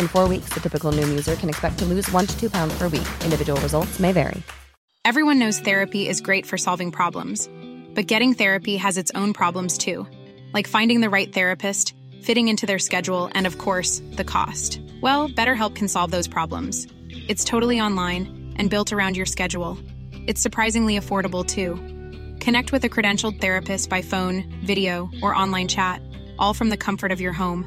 In four weeks, the typical Noom user can expect to lose one to two pounds per week. Individual results may vary. Everyone knows therapy is great for solving problems, but getting therapy has its own problems too, like finding the right therapist, fitting into their schedule, and of course, the cost. Well, BetterHelp can solve those problems. It's totally online and built around your schedule. It's surprisingly affordable too. Connect with a credentialed therapist by phone, video, or online chat, all from the comfort of your home.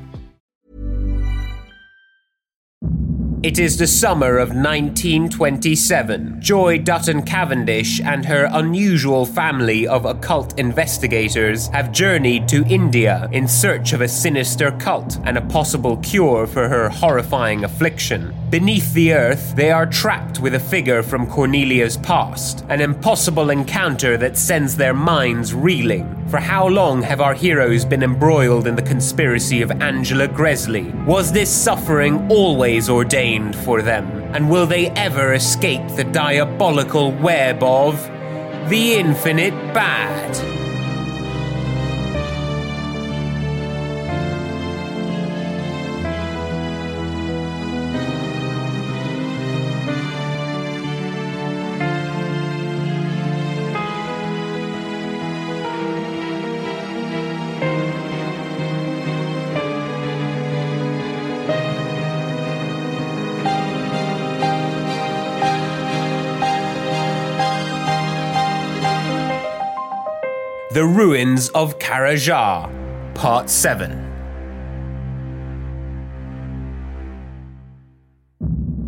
It is the summer of 1927. Joy Dutton Cavendish and her unusual family of occult investigators have journeyed to India in search of a sinister cult and a possible cure for her horrifying affliction. Beneath the earth, they are trapped with a figure from Cornelia's past, an impossible encounter that sends their minds reeling. For how long have our heroes been embroiled in the conspiracy of Angela Gresley? Was this suffering always ordained for them? And will they ever escape the diabolical web of the infinite bad? The Ruins of Kharajah, Part 7.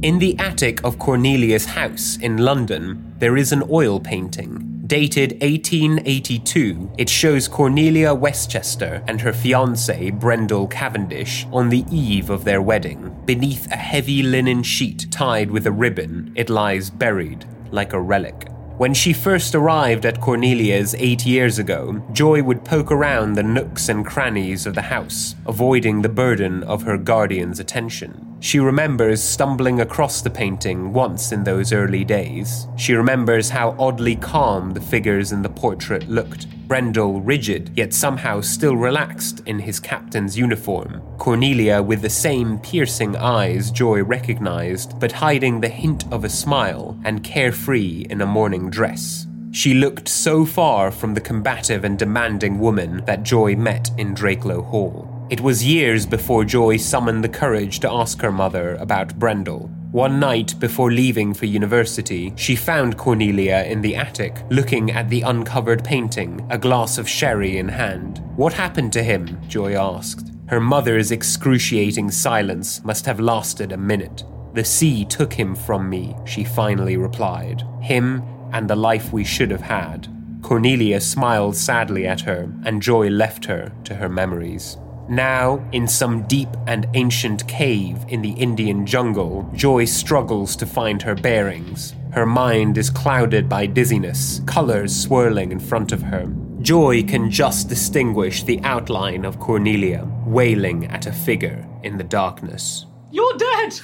In the attic of Cornelia's house in London, there is an oil painting. Dated 1882, it shows Cornelia Westchester and her fiance, Brendel Cavendish, on the eve of their wedding. Beneath a heavy linen sheet tied with a ribbon, it lies buried like a relic. When she first arrived at Cornelia's eight years ago, Joy would poke around the nooks and crannies of the house, avoiding the burden of her guardian's attention. She remembers stumbling across the painting once in those early days. She remembers how oddly calm the figures in the portrait looked. Brendel rigid, yet somehow still relaxed in his captain's uniform. Cornelia with the same piercing eyes Joy recognized, but hiding the hint of a smile and carefree in a morning dress. She looked so far from the combative and demanding woman that Joy met in Drakelow Hall. It was years before Joy summoned the courage to ask her mother about Brendel. One night before leaving for university, she found Cornelia in the attic, looking at the uncovered painting, a glass of sherry in hand. What happened to him? Joy asked. Her mother's excruciating silence must have lasted a minute. The sea took him from me, she finally replied. Him and the life we should have had. Cornelia smiled sadly at her, and Joy left her to her memories. Now, in some deep and ancient cave in the Indian jungle, Joy struggles to find her bearings. Her mind is clouded by dizziness, colors swirling in front of her. Joy can just distinguish the outline of Cornelia, wailing at a figure in the darkness. You're dead!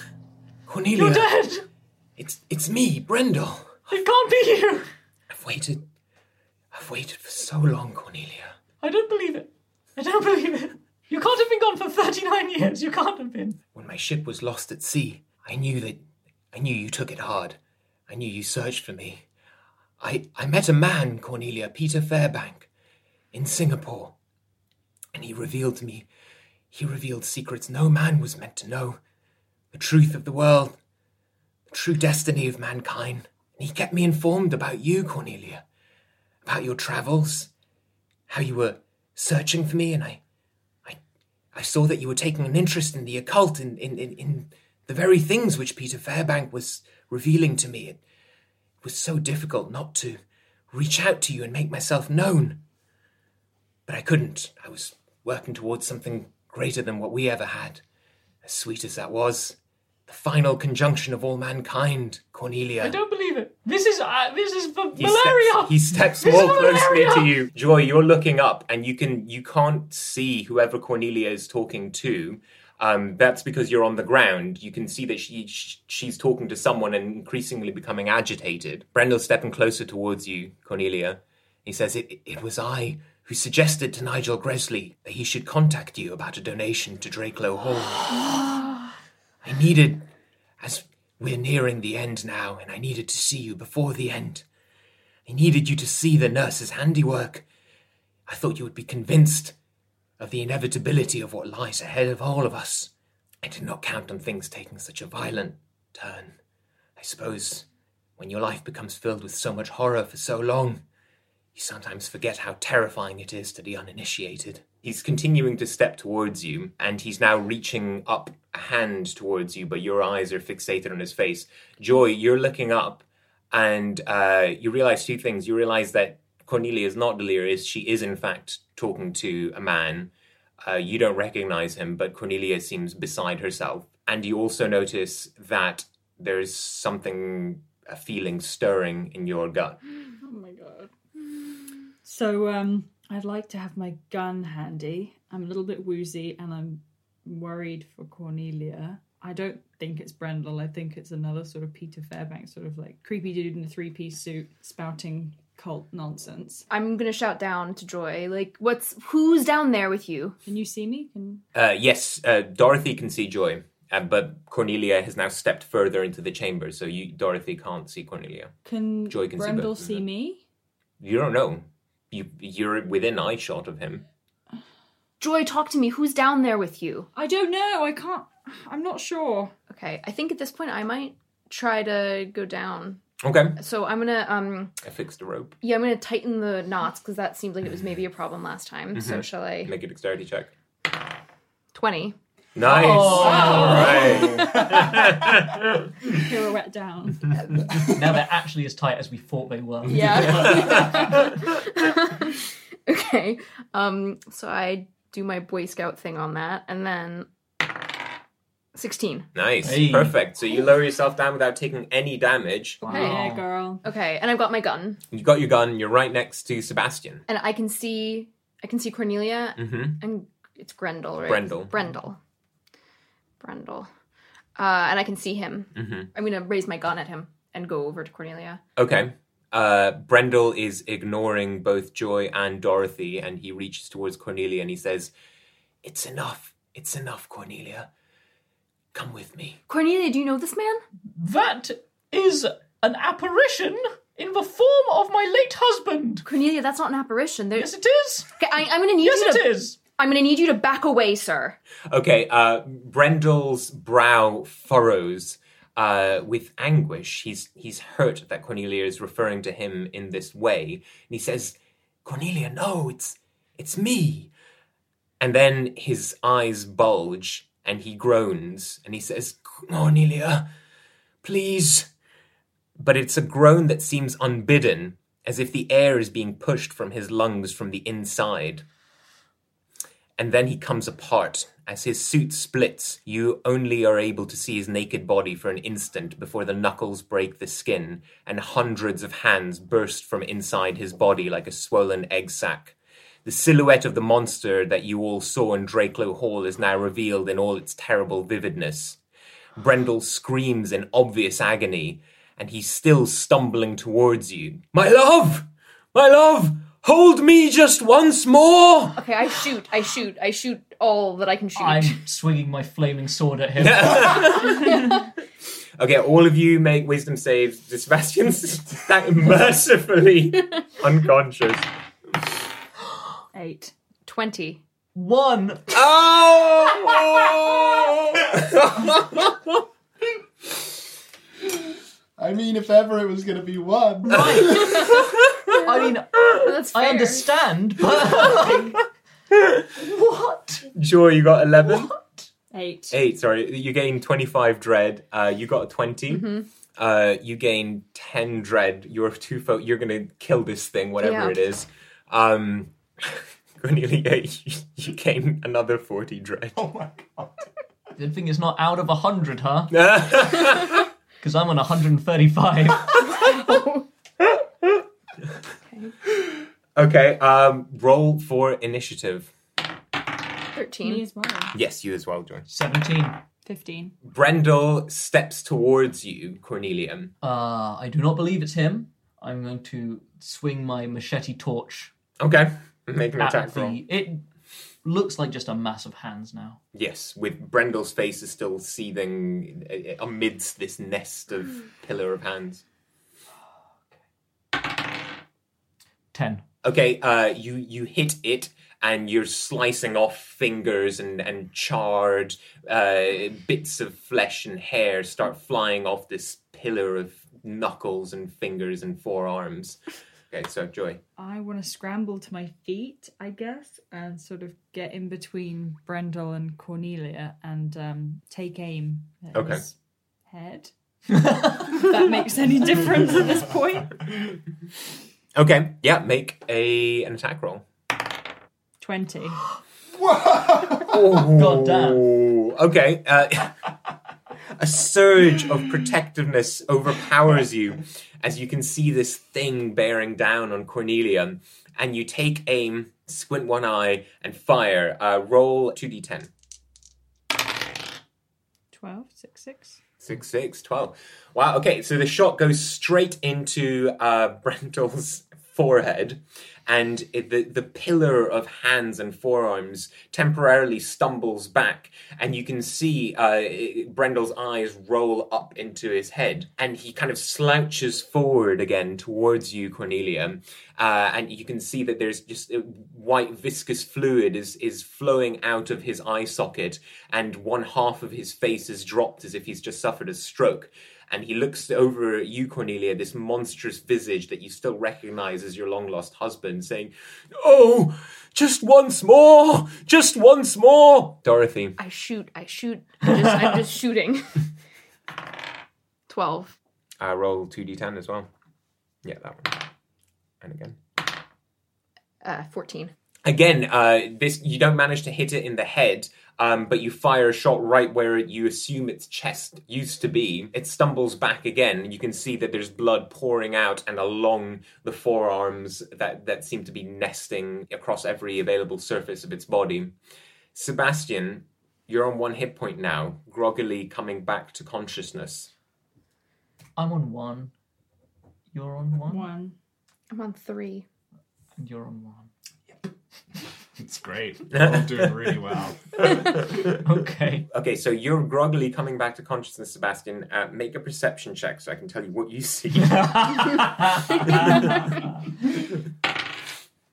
Cornelia. You're dead! It's it's me, Brendel. I can't be you! I've waited. I've waited for so long, Cornelia. I don't believe it. I don't believe it. You can't have been gone for 39 years. You can't have been. When my ship was lost at sea, I knew that I knew you took it hard. I knew you searched for me. I I met a man, Cornelia, Peter Fairbank, in Singapore. And he revealed to me he revealed secrets no man was meant to know. The truth of the world, the true destiny of mankind. And he kept me informed about you, Cornelia. About your travels, how you were searching for me, and I I saw that you were taking an interest in the occult, in, in, in, in the very things which Peter Fairbank was revealing to me. It was so difficult not to reach out to you and make myself known. but I couldn't. I was working towards something greater than what we ever had. As sweet as that was, the final conjunction of all mankind, Cornelia. I don't believe. This is uh, this is for He malaria. Steps, he steps more closely malaria. to you. Joy, you're looking up, and you can you can't see whoever Cornelia is talking to. Um, that's because you're on the ground. You can see that she sh- she's talking to someone and increasingly becoming agitated. Brendel's stepping closer towards you, Cornelia. He says, "It it was I who suggested to Nigel Gresley that he should contact you about a donation to Drakelow Hall. I needed, as we're nearing the end now, and I needed to see you before the end. I needed you to see the nurse's handiwork. I thought you would be convinced of the inevitability of what lies ahead of all of us. I did not count on things taking such a violent turn. I suppose when your life becomes filled with so much horror for so long, you sometimes forget how terrifying it is to the uninitiated. He's continuing to step towards you, and he's now reaching up a hand towards you, but your eyes are fixated on his face. Joy, you're looking up, and uh, you realize two things. You realize that Cornelia is not delirious. She is, in fact, talking to a man. Uh, you don't recognize him, but Cornelia seems beside herself. And you also notice that there's something, a feeling stirring in your gut. Oh my god. So um, I'd like to have my gun handy. I'm a little bit woozy and I'm worried for Cornelia. I don't think it's Brendel. I think it's another sort of Peter Fairbanks, sort of like creepy dude in a three piece suit spouting cult nonsense. I'm gonna shout down to Joy, like, what's who's down there with you? Can you see me? Can Uh, yes, uh, Dorothy can see Joy, uh, but Cornelia has now stepped further into the chamber, so you, Dorothy can't see Cornelia. can Joy can see Brendel both see me? You don't know. You you're within eyeshot of him. Joy, talk to me. Who's down there with you? I don't know. I can't. I'm not sure. Okay, I think at this point I might try to go down. Okay, So I'm gonna um I fixed the rope. yeah I'm gonna tighten the knots because that seemed like it was maybe a problem last time. Mm-hmm. So shall I? Make a dexterity check. Twenty. Nice. Oh. All right. wet down. Now they're actually as tight as we thought they were. Yeah. okay. Um. So I do my Boy Scout thing on that, and then sixteen. Nice. Hey. Perfect. So you lower yourself down without taking any damage. Okay. Yeah, girl. Okay, and I've got my gun, You got your gun. You're right next to Sebastian. and I can see I can see Cornelia, Mm-hmm. and it's Grendel, right? Brendel. Brendel. Brendel. Uh, and I can see him. Mm-hmm. I'm gonna raise my gun at him and go over to Cornelia. Okay. Uh, Brendel is ignoring both Joy and Dorothy, and he reaches towards Cornelia and he says, It's enough. It's enough, Cornelia. Come with me. Cornelia, do you know this man? That is an apparition in the form of my late husband. Cornelia, that's not an apparition. There- Yes, it is. Okay, I, I'm gonna need Yes, you it to. is. I'm gonna need you to back away, sir. Okay, uh, Brendel's brow furrows uh, with anguish. He's he's hurt that Cornelia is referring to him in this way, and he says, "Cornelia, no, it's it's me." And then his eyes bulge, and he groans, and he says, "Cornelia, please." But it's a groan that seems unbidden, as if the air is being pushed from his lungs from the inside and then he comes apart. As his suit splits, you only are able to see his naked body for an instant before the knuckles break the skin, and hundreds of hands burst from inside his body like a swollen egg sac. The silhouette of the monster that you all saw in Drakelow Hall is now revealed in all its terrible vividness. Brendel screams in obvious agony, and he's still stumbling towards you. My love! My love! Hold me just once more! Okay, I shoot. I shoot. I shoot all that I can shoot. I'm swinging my flaming sword at him. Okay, all of you make wisdom saves. The Sebastian's that mercifully unconscious. Eight. Twenty. One. Oh! I mean, if ever it was going to be one. I mean, That's fair. I understand, but like, what? Joy, you got 11? Eight. 8, sorry. You gain 25 dread. Uh, you got a 20. Uh, you gain 10 dread. You're two fo- You're going to kill this thing, whatever Yeah. it is. Um, Cornelia, you, you gain another 40 dread. Oh my god. Good thing it's not out of a 100, huh? Okay, Because I'm on 135. Okay, um, roll for initiative. 13. Me as well. Yes, you as well, Joy. 17. 15. Brendel steps towards you, Cornelia. Uh, I do not believe it's him. I'm going to swing my machete torch Okay, make an at attack the. roll. It looks like just a mass of hands now. Yes, with Brendel's face is still seething uh, amidst this nest of pillar of hands. 10. Okay, uh, you you hit it, and you're slicing off fingers and and charred uh, bits of flesh and hair start flying off this pillar of knuckles and fingers and forearms. Okay, so Joy. I want to scramble to my feet, I guess, and sort of get in between Brendel and Cornelia and um, take aim at Okay. his head. if that makes any difference at this point. Okay, yeah, make a an attack roll. 20. God damn. Okay. Uh, a surge of protectiveness overpowers you as you can see this thing bearing down on Cornelia, and you take aim, squint one eye, and fire. Uh, roll 2d10. 12, 6, 6. Six, six, twelve. Wow, okay, so the shot goes straight into uh, Brendel's forehead, and it, the, the pillar of hands and forearms temporarily stumbles back, and you can see uh, Brendel's eyes roll up into his head, and he kind of slouches forward again towards you, Cornelia, uh, and you can see that there's just uh, white viscous fluid is, is flowing out of his eye socket, and one half of his face is dropped as if he's just suffered a stroke. And he looks over at you, Cornelia, this monstrous visage that you still recognize as your long lost husband, saying, Oh, just once more! Just once more! Dorothy. I shoot, I shoot. I'm just, I'm just shooting. 12. I roll 2d10 as well. Yeah, that one. And again. Uh, 14. Again, uh, this you don't manage to hit it in the head, um, but you fire a shot right where you assume its chest used to be. It stumbles back again, and you can see that there's blood pouring out and along the forearms that, that seem to be nesting across every available surface of its body. Sebastian, you're on one hit point now, groggily coming back to consciousness. I'm on one. You're on one. One. I'm on 3. And you're on one. It's great. We're all doing really well. Okay. Okay, so you're groggily coming back to consciousness, Sebastian. Uh, make a perception check so I can tell you what you see.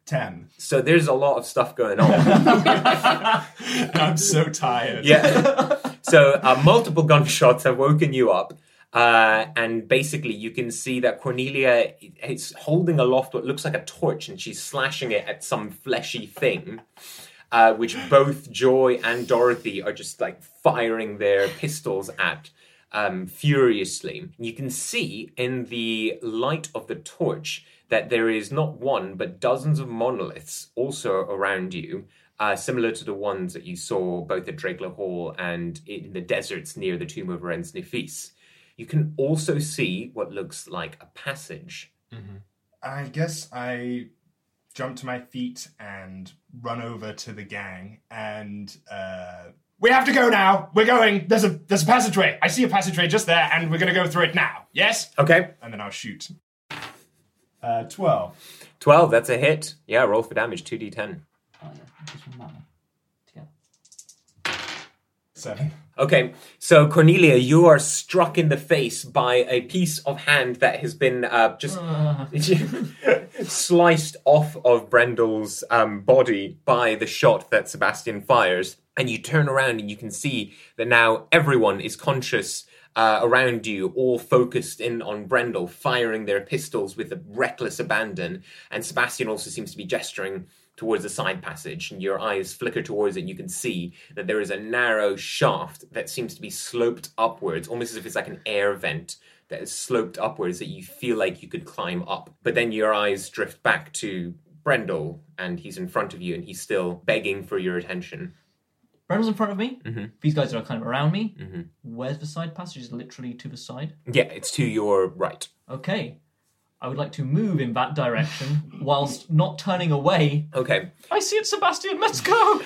Ten. so there's a lot of stuff going on. And I'm so tired. Yeah. so uh, multiple gunshots have woken you up. Uh, and basically, you can see that Cornelia is holding aloft what looks like a torch, and she's slashing it at some fleshy thing, uh, which both Joy and Dorothy are just like firing their pistols at um, furiously. You can see in the light of the torch that there is not one but dozens of monoliths also around you, uh, similar to the ones that you saw both at Drakelow Hall and in the deserts near the tomb of Ren's Nefis. You can also see what looks like a passage. I guess I jump to my feet and run over to the gang and uh we have to go now. We're going. There's a there's a passageway. I see a passageway just there, and we're gonna go through it now. Yes? Okay, And then I'll shoot. Uh, twelve. 12, that's a hit. Yeah, roll for damage, 2d10. Oh yeah, this one, that one. Together. Seven. Okay, so Cornelia, you are struck in the face by a piece of hand that has been uh, just sliced off of Brendel's um, body by the shot that Sebastian fires. And you turn around and you can see that now everyone is conscious uh, around you, all focused in on Brendel, firing their pistols with a reckless abandon. And Sebastian also seems to be gesturing towards a side passage, and your eyes flicker towards it, and you can see that there is a narrow shaft that seems to be sloped upwards, almost as if it's like an air vent that is sloped upwards that you feel like you could climb up. But then your eyes drift back to Brendel, and he's in front of you, and he's still begging for your attention. Brendel's in front of me. Mhm. These guys are kind of around me. Mhm. Where's the side passage? Is literally to the side. Yeah, it's to your right. Okay. I would like to move in that direction whilst not turning away. Okay. I see it, Sebastian. Let's go.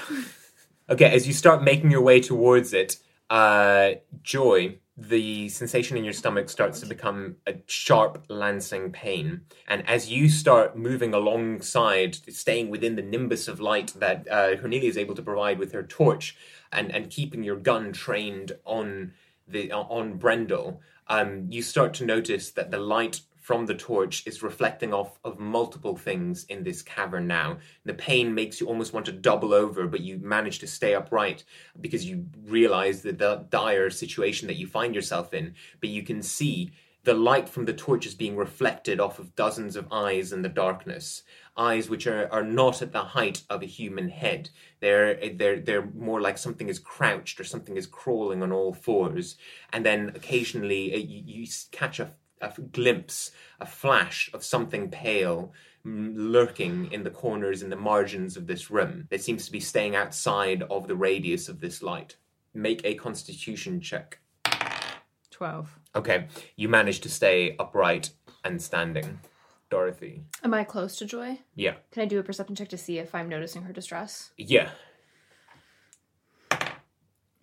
Okay, as you start making your way towards it, uh, Joy, the sensation in your stomach starts to become a sharp, lancing pain. And as you start moving alongside, staying within the nimbus of light that uh, Cornelia is able to provide with her torch, and, and keeping your gun trained on the on Brendel, um, you start to notice that the light from the torch is reflecting off of multiple things in this cavern now. The pain makes you almost want to double over, but you manage to stay upright because you realize the, the dire situation that you find yourself in. But you can see the light from the torch is being reflected off of dozens of eyes in the darkness. Eyes which are, are not at the height of a human head. They're, they're, they're more like something is crouched or something is crawling on all fours. And then occasionally uh, you, you catch a a glimpse, a flash of something pale lurking in the corners and the margins of this room that seems to be staying outside of the radius of this light. Make a constitution check. 12. Okay, you manage to stay upright and standing. Dorothy. Am I close to Joy? Yeah. Can I do a perception check to see if I'm noticing her distress? Yeah.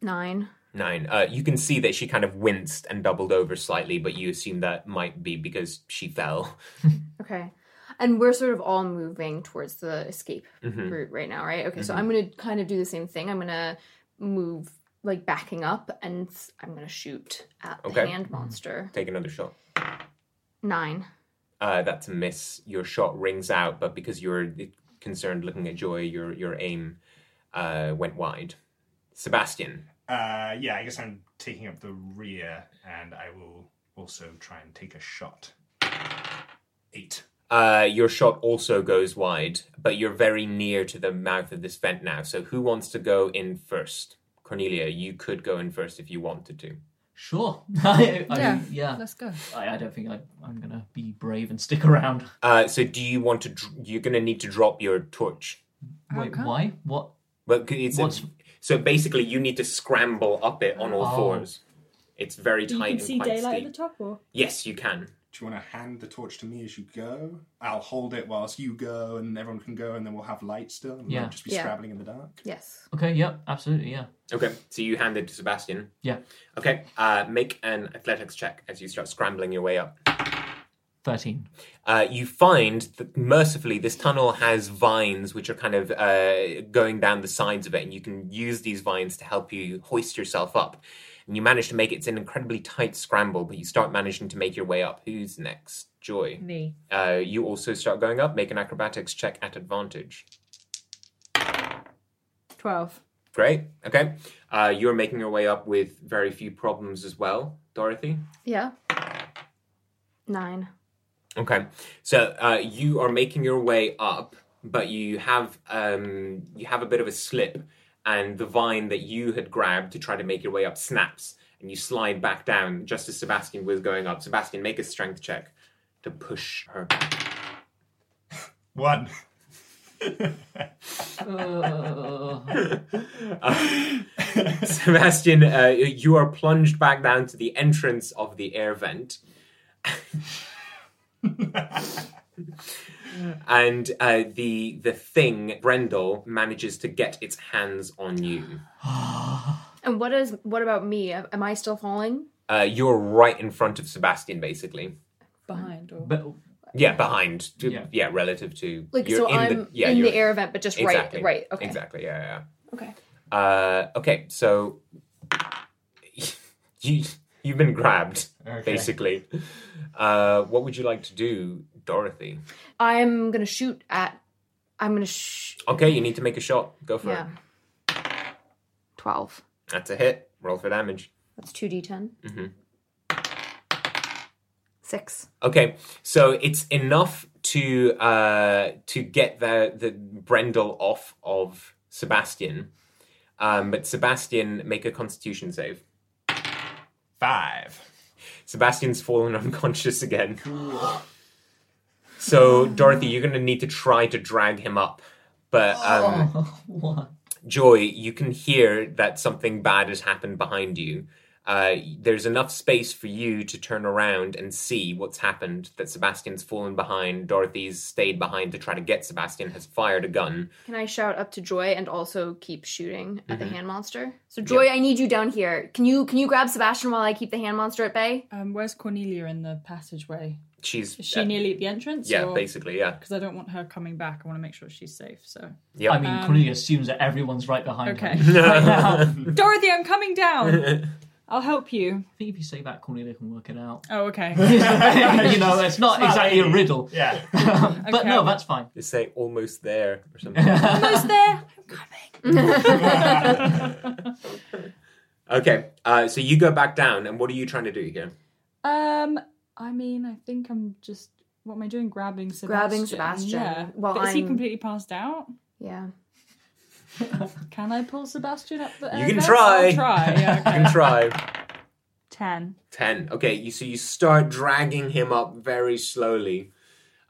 Nine. Nine. Uh, you can see that she kind of winced and doubled over slightly, but you assume that might be because she fell. Okay. And we're sort of all moving towards the escape Mhm. route right now, right? Okay, so Mhm. I'm going to kind of do the same thing. I'm going to move, like, backing up, and I'm going to shoot at the Okay. hand monster. Take another shot. Nine. Uh, that's a miss. Your shot rings out, but because you're concerned looking at Joy, your your aim uh, went wide. Sebastian. Uh, yeah, I guess I'm taking up the rear, and I will also try and take a shot. Eight. Uh, your shot also goes wide, but you're very near to the mouth of this vent now. So who wants to go in first? Cornelia, you could go in first if you wanted to. Sure. I, I, Yeah, yeah. let's go. I, I don't think I, I'm going to be brave and stick around. Uh, so do you want to? dr- You're going to need to drop your torch. Wait, why? What? Well, 'cause it's a- What's- so basically you need to scramble up it on all Oh. fours. It's very You tight can and see quite daylight steep. at the top, or Yes, you can. Do you want to hand the torch to me as you go? I'll hold it whilst you go, and everyone can go, and then we'll have light still, and we Yeah. won't just be Yeah. scrabbling in the dark. Yes. Okay, yeah, absolutely, yeah. Okay, so you hand it to Sebastian. Yeah. Okay, uh, make an athletics check as you start scrambling your way up. 13. Uh, you find that mercifully this tunnel has vines which are kind of uh, going down the sides of it, and you can use these vines to help you hoist yourself up. And you manage to make it. It's an incredibly tight scramble, but you start managing to make your way up. Who's next? Joy. me. Uh, you also start going up. Make an acrobatics check at advantage. 12. Great. Okay. Uh, you're making your way up with very few problems as well, Dorothy. Yeah. Nine. Okay, so uh, you are making your way up, but you have um, you have a bit of a slip, and the vine that you had grabbed to try to make your way up snaps, and you slide back down just as Sebastian was going up. Sebastian, make a strength check to push her back. One. Uh, Sebastian, uh, you are plunged back down to the entrance of the air vent. and uh, the the thing, Brendel, manages to get its hands on you. And what is what about me? Am I still falling? Uh, you're right in front of Sebastian, basically. Behind, or but Yeah, behind. Yeah. Yeah, relative to. Like you're so, in I'm the, yeah, in you're- the air event, but just exactly, right, right. Okay. Exactly. Yeah, yeah. Okay. yeah. Uh, okay, so you you've been grabbed, Okay. basically. Uh, what would you like to do, Dorothy? I'm gonna shoot at. I'm gonna sh. Okay, you need to make a shot. Go for Yeah. it. Twelve. That's a hit. Roll for damage. That's two d10. Mm-hmm. Six. Okay, so it's enough to uh, to get the the Brendel off of Sebastian, um, but Sebastian make a Constitution save. Five. Sebastian's fallen unconscious again. So, Dorothy, you're going to need to try to drag him up. But, um, Oh, what? Joy, you can hear that something bad has happened behind you. Uh, there's enough space for you to turn around and see what's happened. That Sebastian's fallen behind. Dorothy's stayed behind to try to get Sebastian. Has fired a gun. Can I shout up to Joy and also keep shooting at Mhm. the hand monster? So Joy, I need you down here. Can you can you grab Sebastian while I keep the hand monster at bay? Um, where's Cornelia in the passageway? She's Is she uh, nearly at the entrance? Yeah, basically, yeah. Because I don't want her coming back. I want to make sure she's safe. So. Yep. I mean, Um, Cornelia assumes that everyone's right behind Okay. her. right. Dorothy, I'm coming down. I'll help you. I think if you say that, Cornelia can work it out. Oh, okay. you know, it's not exactly a riddle. Yeah. but Okay. no, that's fine. Just say almost there or something. Almost there. I'm Coming. Okay, uh, so you go back down, and what are you trying to do here? Um, I mean, I think I'm just. What am I doing? Grabbing Sebastian. Grabbing Sebastian. Yeah. Well, but is he I'm- completely passed out? Yeah. Can I pull Sebastian up the? You can vent? try. I'll try. Yeah. You can try. Ten. 10. Okay, you, so you start dragging him up very slowly.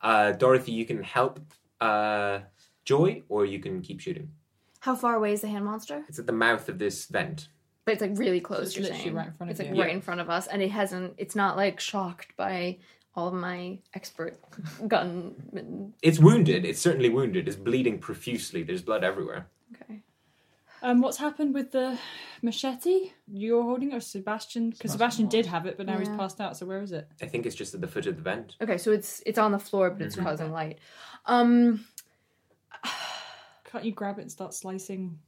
Uh, Dorothy, you can help uh, Joy, or you can keep shooting. How far away is the hand monster? It's at the mouth of this vent. But it's like really close. it's you're literally saying right in front of it's like you. right in front of us, and it hasn't. It's not like shocked by all of my expert gun. It's wounded. It's certainly wounded. It's bleeding profusely. There's blood everywhere. Okay. Um, what's happened with the machete? You're holding it, or Sebastian? Because Sebastian did have it, but now he's Yeah. passed out. So where is it? I think it's just at the foot of the vent. Okay, so it's it's on the floor, but it's Mhm. causing light. Um, Can't you grab it and start slicing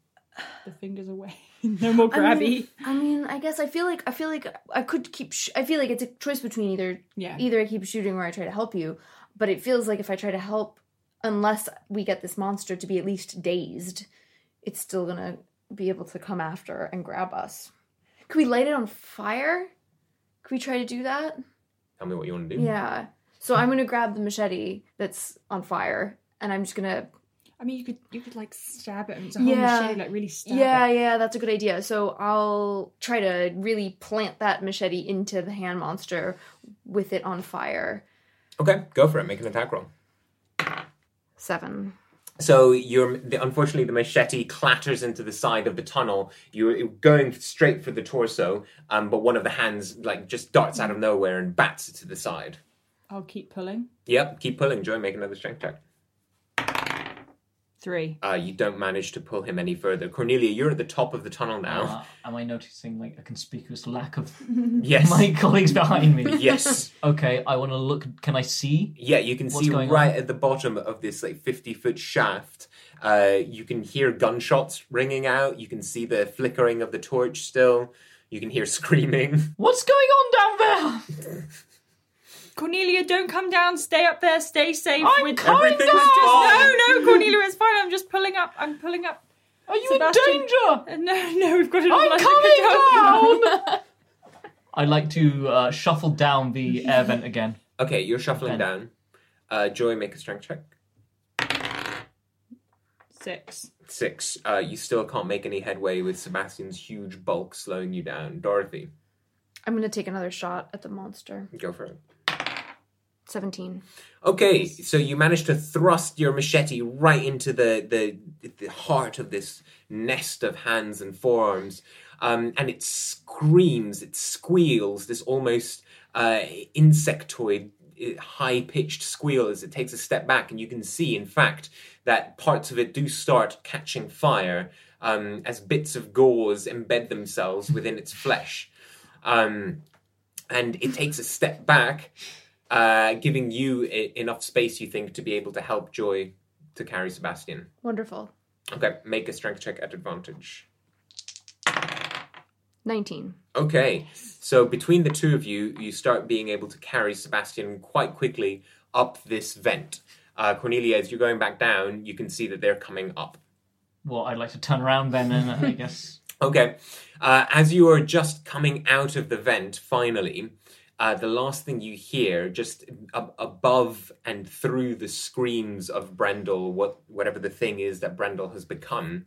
the fingers away? no more grabby. I mean, I mean, I guess I feel like I feel like I could keep. Sh- I feel like it's a choice between either Yeah. either I keep shooting or I try to help you. But it feels like if I try to help, unless we get this monster to be at least dazed, it's still gonna be able to come after and grab us. Could we light it on fire? Could we try to do that? Tell me what you want to do. Yeah. So I'm gonna grab the machete that's on fire, and I'm just gonna I mean, you could you could like stab it and it's a whole Yeah. machete, like really stab yeah, it. yeah, yeah, that's a good idea. So I'll try to really plant that machete into the hand monster with it on fire. Okay, go for it. Make an attack roll. Seven. So you're the, unfortunately the machete clatters into the side of the tunnel. You're going straight for the torso, um, but one of the hands like just darts out of nowhere and bats it to the side. I'll keep pulling. Yep, keep pulling, Joy. Make another strength check. Three. Uh, you don't manage to pull him any further. Cornelia, you're at the top of the tunnel now. Uh, am I noticing like a conspicuous lack of Yes. my colleagues behind me? Yes. Okay, I want to look. Can I see? Yeah, you can see right on? at the bottom of this like 50 foot shaft. Uh, you can hear gunshots ringing out. You can see the flickering of the torch still. You can hear screaming. What's going on down there? Cornelia, don't come down. Stay up there. Stay safe. I'm with coming everything. down! Just, no, no, Cornelia, it's fine. I'm just pulling up. I'm pulling up. Are you Sebastian- in danger? Uh, No, no, we've got enough I'm light coming to down. I'd like to uh, shuffle down the air vent again. Okay, you're shuffling Okay. down. Uh, Joy, make a strength check. Six. Six. Uh, you still can't make any headway with Sebastian's huge bulk slowing you down. Dorothy, I'm gonna take another shot at the monster. go for it. Seventeen. Okay, so you managed to thrust your machete right into the the, the heart of this nest of hands and forearms, um, and it screams, it squeals, this almost uh, insectoid, high pitched squeal as it takes a step back, and you can see, in fact, that parts of it do start catching fire um, as bits of gauze embed themselves within its flesh. Um, and it takes a step back, uh, giving you I- enough space, you think, to be able to help Joy to carry Sebastian. Wonderful. Okay, make a strength check at advantage. Nineteen. Okay, so between the two of you, you start being able to carry Sebastian quite quickly up this vent. Uh, Cornelia, as you're going back down, you can see that they're coming up. Well, I'd like to turn around then, and uh, I guess Okay. Uh, as you are just coming out of the vent, finally, uh, the last thing you hear, just ab- above and through the screams of Brendel, what whatever the thing is that Brendel has become,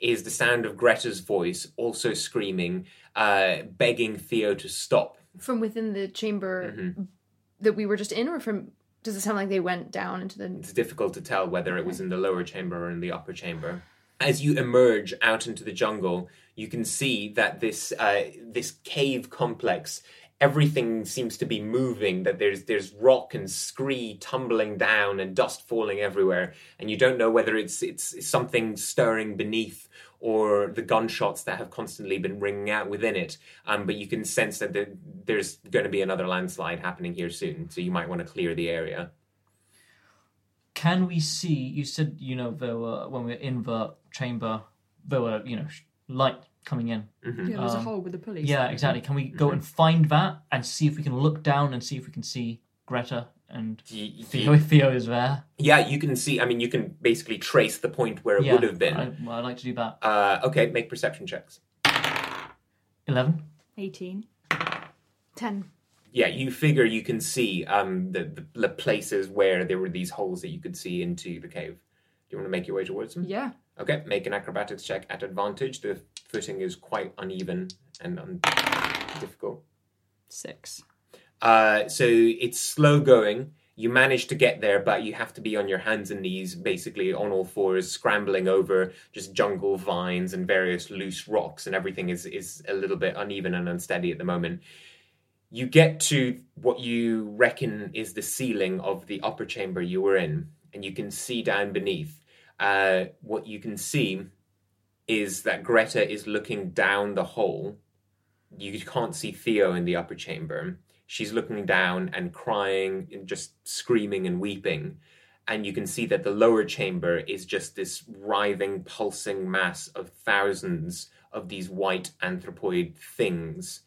is the sound of Greta's voice, also screaming, uh, begging Theo to stop. From within the chamber Mhm. that we were just in, or from Does it sound like they went down into the? It's difficult to tell whether it was in the lower chamber or in the upper chamber. As you emerge out into the jungle, you can see that this uh, this cave complex, everything seems to be moving. That there's there's rock and scree tumbling down and dust falling everywhere, and you don't know whether it's it's something stirring beneath or the gunshots that have constantly been ringing out within it. Um, but you can sense that there, there's going to be another landslide happening here soon, so you might want to clear the area. Can we see? You said you know there were when we were in the chamber, there were you know light coming in. Mm-hmm. Yeah, there's a Um, hole with the pulleys. Yeah, exactly. Can we go and find that and see if we can look down and see if we can see Greta and Y- y- Theo? Theo is there. Yeah, you can see. I mean, you can basically trace the point where it yeah, would have been. I, well, I'd like to do that. Uh, okay, make perception checks. Eleven. 18. Ten. Yeah, you figure you can see um, the, the the places where there were these holes that you could see into the cave. Do you want to make your way towards them? Yeah. Okay, make an acrobatics check at advantage. The footing is quite uneven and un- difficult. Six. Uh, so it's slow going. You manage to get there, but you have to be on your hands and knees, basically on all fours, scrambling over just jungle vines and various loose rocks, and everything is is a little bit uneven and unsteady at the moment. You get to what you reckon is the ceiling of the upper chamber you were in, and you can see down beneath. Uh, what you can see is that Greta is looking down the hole. You can't see Theo in the upper chamber. She's looking down and crying and just screaming and weeping. And you can see that the lower chamber is just this writhing pulsing mass of thousands of these white anthropoid things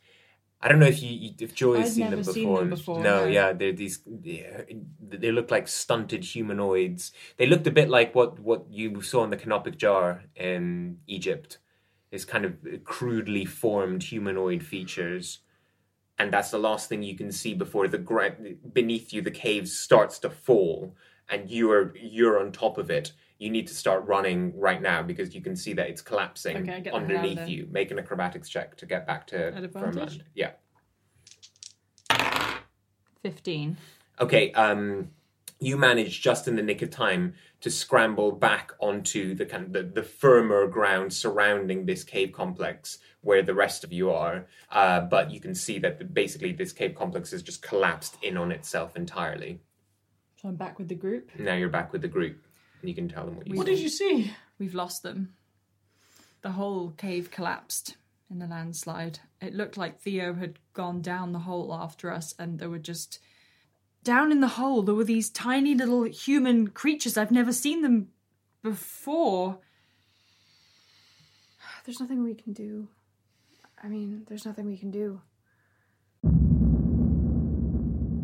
i don't know if you if joy has seen them seen before. them before, no, no. yeah they're these they look like stunted humanoids. They looked a bit like what what you saw in the canopic jar in egypt. This kind of crudely formed humanoid features. And that's the last thing you can see before the gra- beneath you the cave starts to fall. And you're you're on top of it you need to start running right now because you can see that it's collapsing Okay, get the hell out of underneath you make an acrobatics check to get back to firm land yeah. 15. okay um you manage just in the nick of time to scramble back onto the kind of the, the firmer ground surrounding this cave complex where the rest of you are uh, but you can see that basically this cave complex has just collapsed in on itself entirely. So I'm back with the group. now you're back with the group and you can tell them what you What saw. did you see? We've lost them. The whole cave collapsed in the landslide. It looked like Theo had gone down the hole after us, and there were just. Down in the hole, there were these tiny little human creatures. I've never seen them before. There's nothing we can do. I mean, there's nothing we can do.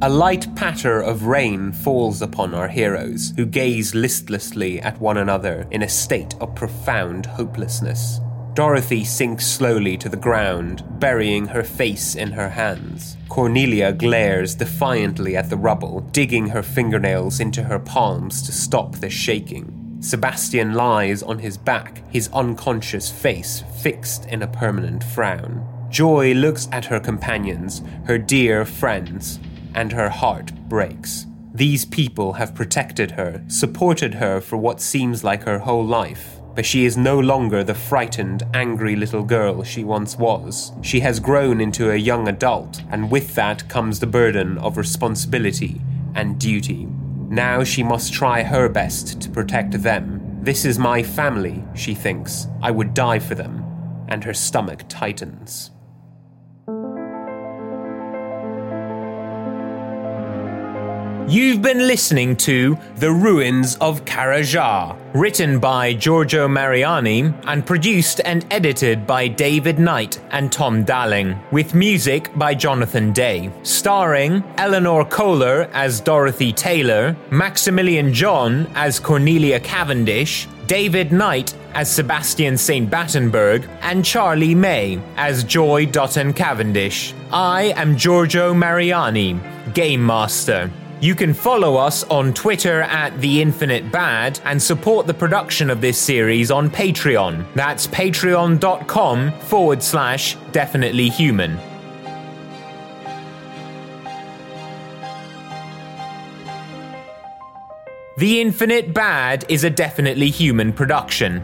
A light patter of rain falls upon our heroes, who gaze listlessly at one another in a state of profound hopelessness. Dorothy sinks slowly to the ground, burying her face in her hands. Cornelia glares defiantly at the rubble, digging her fingernails into her palms to stop the shaking. Sebastian lies on his back, his unconscious face fixed in a permanent frown. Joy looks at her companions, her dear friends, and her heart breaks. These people have protected her, supported her for what seems like her whole life. But she is no longer the frightened, angry little girl she once was. She has grown into a young adult, and with that comes the burden of responsibility and duty. Now she must try her best to protect them. This is my family, she thinks. I would die for them. And her stomach tightens. You've been listening to The Ruins of Kharajah, written by Giorgio Mariani and produced and edited by David Knight and Tom Dalling, with music by Jonathan Day, starring Eleanor Kohler as Dorothy Taylor, Maximilian John as Cornelia Cavendish, David Knight as Sebastian St. Battenberg, and Charlie May as Joy Dutton Cavendish. I am Giorgio Mariani, Game Master. You can follow us on Twitter at The Infinite Bad and support the production of this series on Patreon. That's patreon.com forward slash definitely human. The Infinite Bad is a definitely human production.